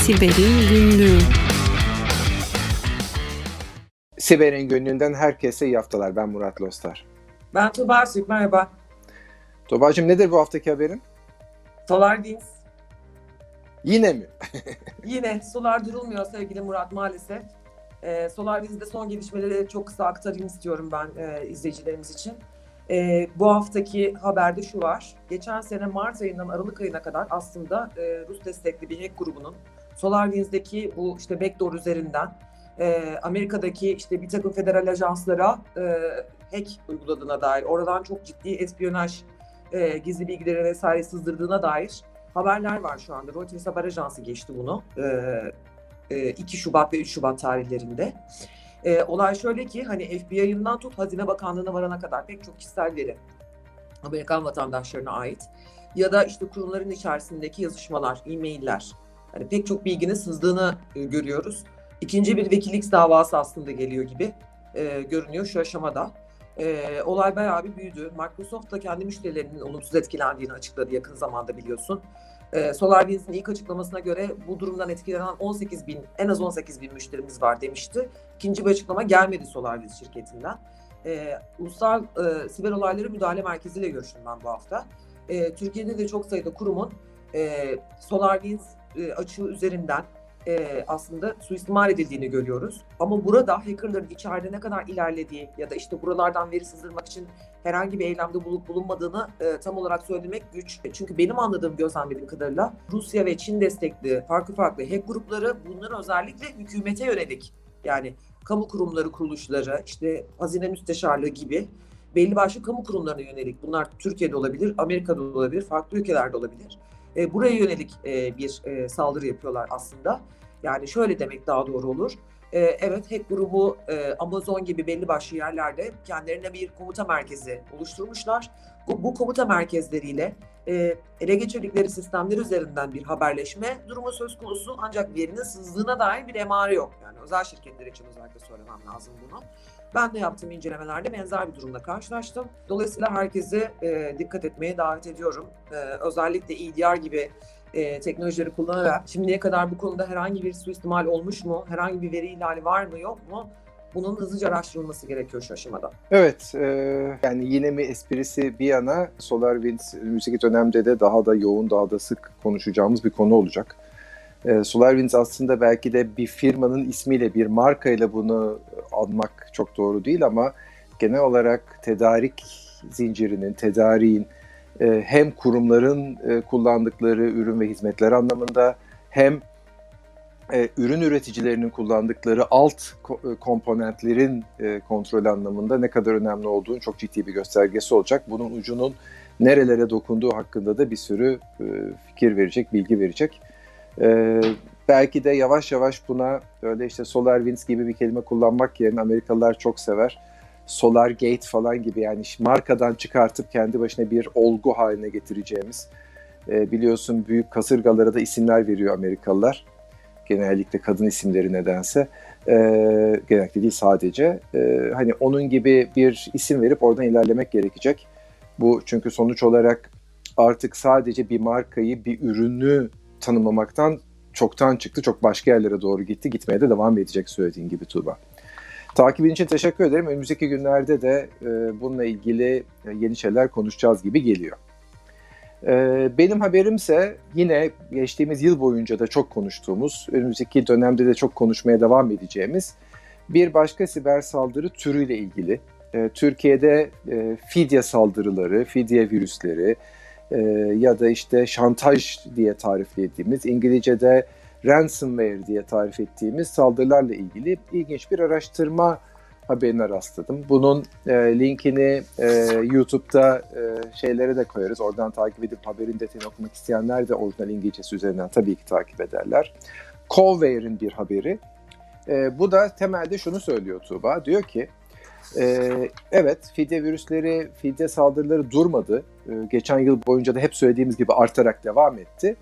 Siber'in Günlüğü Siber'in Günlüğü'nden herkese iyi haftalar. Ben Murat Lostar. Ben Tuğba Arsük, merhaba. Tuğba'cığım nedir bu haftaki haberin? Solar Wings. Yine mi? Yine sular durulmuyor sevgili Murat maalesef. Ee, Solar Wings'de son gelişmeleri çok kısa aktarayım istiyorum ben e, izleyicilerimiz için. E, bu haftaki haberde şu var. Geçen sene Mart ayından Aralık ayına kadar aslında e, Rus destekli bir hack grubunun SolarWinds'deki bu işte backdoor üzerinden e, Amerika'daki işte bir takım federal ajanslara e, hack uyguladığına dair, oradan çok ciddi espiyonaj, e, gizli bilgileri vesaire sızdırdığına dair haberler var şu anda. Reuters Haber Ajansı geçti bunu. E, e, 2 Şubat ve 3 Şubat tarihlerinde. E, olay şöyle ki hani FBI'ından tut Hazine Bakanlığı'na varana kadar pek çok kişisel veri Amerikan vatandaşlarına ait ya da işte kurumların içerisindeki yazışmalar, e-mailler hani pek çok bilginin sızdığını e, görüyoruz. İkinci bir Wikileaks davası aslında geliyor gibi e, görünüyor şu aşamada. E, olay bayağı bir büyüdü. Microsoft da kendi müşterilerinin olumsuz etkilendiğini açıkladı yakın zamanda biliyorsun. E, SolarWinds'in ilk açıklamasına göre bu durumdan etkilenen 18 bin, en az 18 bin müşterimiz var demişti. İkinci bir açıklama gelmedi SolarWinds şirketinden. E, Ulusal e, Siber Olayları Müdahale Merkezi ile görüştüm ben bu hafta. E, Türkiye'de de çok sayıda kurumun e, SolarWinds e, açığı üzerinden e, aslında suistimal edildiğini görüyoruz. Ama burada hackerların içeride ne kadar ilerlediği ya da işte buralardan veri sızdırmak için herhangi bir eylemde bulup bulunmadığını e, tam olarak söylemek güç. Çünkü benim anladığım, gözlemlediğim kadarıyla Rusya ve Çin destekli farklı farklı hack grupları bunların özellikle hükümete yönelik yani kamu kurumları kuruluşları, işte hazine müsteşarlığı gibi belli başlı kamu kurumlarına yönelik bunlar Türkiye'de olabilir, Amerika'da olabilir, farklı ülkelerde olabilir. E, buraya yönelik e, bir e, saldırı yapıyorlar aslında. Yani şöyle demek daha doğru olur. E, evet hack grubu e, Amazon gibi belli başlı yerlerde kendilerine bir komuta merkezi oluşturmuşlar. Bu, bu komuta merkezleriyle e, ele geçirdikleri sistemler üzerinden bir haberleşme durumu söz konusu ancak verinin sızdığına dair bir emare yok. Yani özel şirketler için özellikle söylemem lazım bunu. Ben de yaptığım incelemelerde benzer bir durumla karşılaştım. Dolayısıyla herkesi e, dikkat etmeye davet ediyorum. E, özellikle EDR gibi e, teknolojileri kullanarak şimdiye kadar bu konuda herhangi bir suistimal olmuş mu, herhangi bir veri ihlali var mı yok mu bunun hızlıca araştırılması gerekiyor şu aşamada. Evet, e, yani yine mi esprisi bir yana SolarWinds müzik dönemde de daha da yoğun, daha da sık konuşacağımız bir konu olacak. E, SolarWinds aslında belki de bir firmanın ismiyle, bir markayla bunu almak çok doğru değil ama genel olarak tedarik zincirinin, tedariğin hem kurumların e, kullandıkları ürün ve hizmetler anlamında hem e, ürün üreticilerinin kullandıkları alt ko- e, komponentlerin e, kontrol anlamında ne kadar önemli olduğunu çok ciddi bir göstergesi olacak. Bunun ucunun nerelere dokunduğu hakkında da bir sürü e, fikir verecek, bilgi verecek. E, belki de yavaş yavaş buna öyle işte SolarWinds gibi bir kelime kullanmak yerine Amerikalılar çok sever. Solar Gate falan gibi yani markadan çıkartıp kendi başına bir olgu haline getireceğimiz e, biliyorsun büyük kasırgalara da isimler veriyor Amerikalılar genellikle kadın isimleri nedense e, genellikle değil sadece e, hani onun gibi bir isim verip oradan ilerlemek gerekecek. Bu çünkü sonuç olarak artık sadece bir markayı, bir ürünü tanımlamaktan çoktan çıktı. Çok başka yerlere doğru gitti. Gitmeye de devam edecek söylediğin gibi Tuğba. Takibin için teşekkür ederim. Önümüzdeki günlerde de e, bununla ilgili yeni şeyler konuşacağız gibi geliyor. Ee, benim haberimse yine geçtiğimiz yıl boyunca da çok konuştuğumuz, önümüzdeki dönemde de çok konuşmaya devam edeceğimiz bir başka siber saldırı türüyle ilgili. Ee, Türkiye'de e, fidye saldırıları, fidye virüsleri e, ya da işte şantaj diye tariflediğimiz, İngilizce'de ransomware diye tarif ettiğimiz saldırılarla ilgili ilginç bir araştırma haberine rastladım. Bunun e, linkini e, YouTube'da e, şeylere de koyarız. Oradan takip edip haberin detayını okumak isteyenler de orijinal İngilizcesi üzerinden tabii ki takip ederler. Coware'in bir haberi. E, bu da temelde şunu söylüyor Tuğba. Diyor ki e, evet fidye virüsleri, fidye saldırıları durmadı. E, geçen yıl boyunca da hep söylediğimiz gibi artarak devam etti.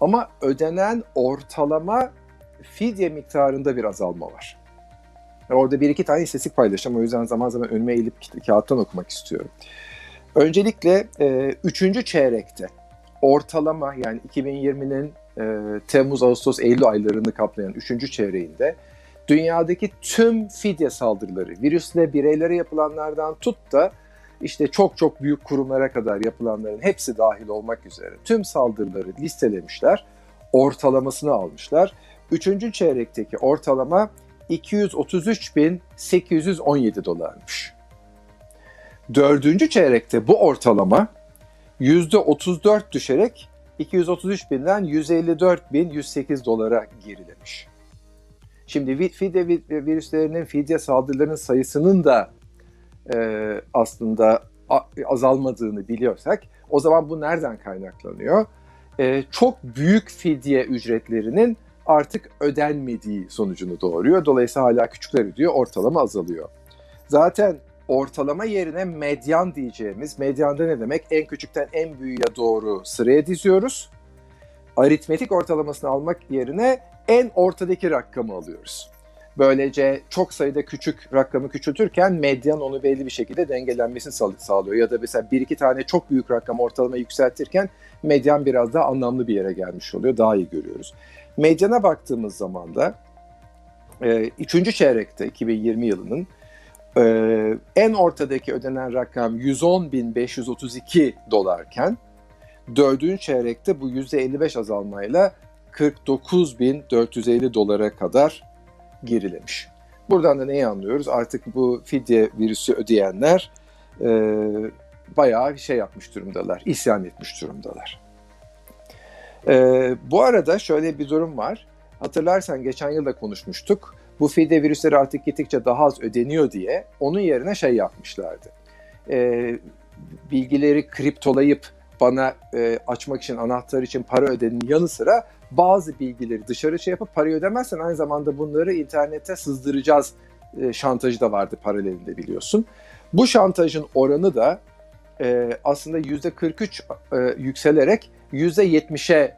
Ama ödenen ortalama fidye miktarında bir azalma var. Orada bir iki tane istatistik paylaşacağım. O yüzden zaman zaman önüme eğilip kağıttan okumak istiyorum. Öncelikle e, üçüncü çeyrekte ortalama yani 2020'nin e, Temmuz, Ağustos, Eylül aylarını kaplayan 3. çeyreğinde dünyadaki tüm fidye saldırıları, virüsle bireylere yapılanlardan tut da işte çok çok büyük kurumlara kadar yapılanların hepsi dahil olmak üzere tüm saldırıları listelemişler, ortalamasını almışlar. Üçüncü çeyrekteki ortalama 233.817 dolarmış. Dördüncü çeyrekte bu ortalama %34 düşerek 233 binden 154 bin 108 dolara gerilemiş. Şimdi fidye virüslerinin, fidye saldırılarının sayısının da e, aslında azalmadığını biliyorsak o zaman bu nereden kaynaklanıyor? E, çok büyük fidye ücretlerinin artık ödenmediği sonucunu doğuruyor. Dolayısıyla hala küçükler ödüyor, ortalama azalıyor. Zaten ortalama yerine medyan diyeceğimiz, medyanda ne demek? En küçükten en büyüğe doğru sıraya diziyoruz. Aritmetik ortalamasını almak yerine en ortadaki rakamı alıyoruz. Böylece çok sayıda küçük rakamı küçültürken medyan onu belli bir şekilde dengelenmesini sağlıyor. Ya da mesela bir iki tane çok büyük rakam ortalama yükseltirken medyan biraz daha anlamlı bir yere gelmiş oluyor. Daha iyi görüyoruz. Medyana baktığımız zaman da e, üçüncü çeyrekte 2020 yılının e, en ortadaki ödenen rakam 110.532 dolarken dördüncü çeyrekte bu %55 azalmayla 49.450 dolara kadar gerilemiş. Buradan da neyi anlıyoruz? Artık bu fidye virüsü ödeyenler e, bayağı şey yapmış durumdalar, isyan etmiş durumdalar. E, bu arada şöyle bir durum var. Hatırlarsan geçen yıl da konuşmuştuk. Bu fidye virüsleri artık gittikçe daha az ödeniyor diye onun yerine şey yapmışlardı. E, bilgileri kriptolayıp bana e, açmak için, anahtar için para ödenin yanı sıra bazı bilgileri dışarı şey yapıp parayı ödemezsen aynı zamanda bunları internete sızdıracağız e, şantajı da vardı paralelinde biliyorsun. Bu şantajın oranı da e, aslında %43 e, yükselerek %70'e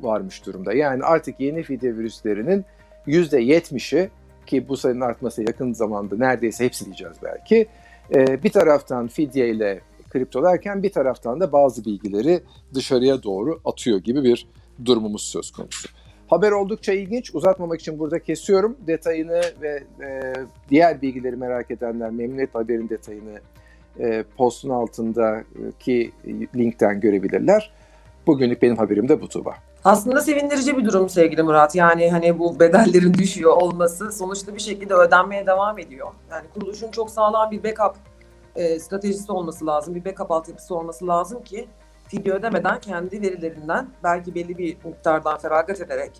varmış durumda. Yani artık yeni fidye virüslerinin %70'i ki bu sayının artması yakın zamanda neredeyse hepsi diyeceğiz belki. E, bir taraftan fidye ile kriptolarken bir taraftan da bazı bilgileri dışarıya doğru atıyor gibi bir durumumuz söz konusu. Haber oldukça ilginç. Uzatmamak için burada kesiyorum. Detayını ve e, diğer bilgileri merak edenler memnuniyet haberin detayını e, postun altındaki linkten görebilirler. Bugünlük benim haberim de bu Tuba. Aslında sevindirici bir durum sevgili Murat. Yani hani bu bedellerin düşüyor olması sonuçta bir şekilde ödenmeye devam ediyor. Yani kuruluşun çok sağlam bir backup e, stratejisi olması lazım. Bir backup altyapısı olması lazım ki fidye ödemeden kendi verilerinden belki belli bir miktardan feragat ederek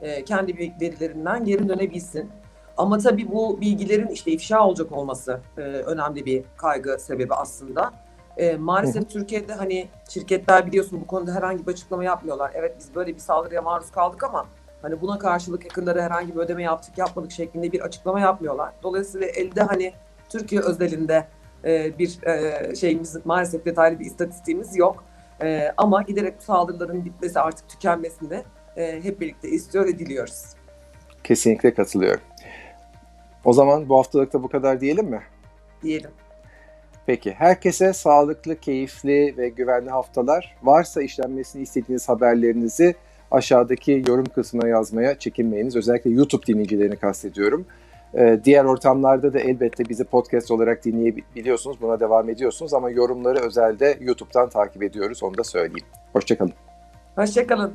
e, kendi verilerinden geri dönebilsin. Ama tabii bu bilgilerin işte ifşa olacak olması e, önemli bir kaygı sebebi aslında. E, maalesef Hı. Türkiye'de hani şirketler biliyorsun bu konuda herhangi bir açıklama yapmıyorlar. Evet biz böyle bir saldırıya maruz kaldık ama hani buna karşılık yakınlara herhangi bir ödeme yaptık yapmadık şeklinde bir açıklama yapmıyorlar. Dolayısıyla elde hani Türkiye özelinde e, bir e, şeyimiz maalesef detaylı bir istatistiğimiz yok. E, ama giderek bu saldırıların bitmesi artık tükenmesini e, hep birlikte istiyor ve diliyoruz. Kesinlikle katılıyorum. O zaman bu haftalıkta bu kadar diyelim mi? Diyelim. Peki herkese sağlıklı, keyifli ve güvenli haftalar. Varsa işlenmesini istediğiniz haberlerinizi aşağıdaki yorum kısmına yazmaya çekinmeyiniz. Özellikle YouTube dinleyicilerini kastediyorum. Ee, diğer ortamlarda da elbette bizi podcast olarak dinleyebiliyorsunuz. Buna devam ediyorsunuz ama yorumları özelde YouTube'dan takip ediyoruz. Onu da söyleyeyim. Hoşçakalın. Hoşçakalın.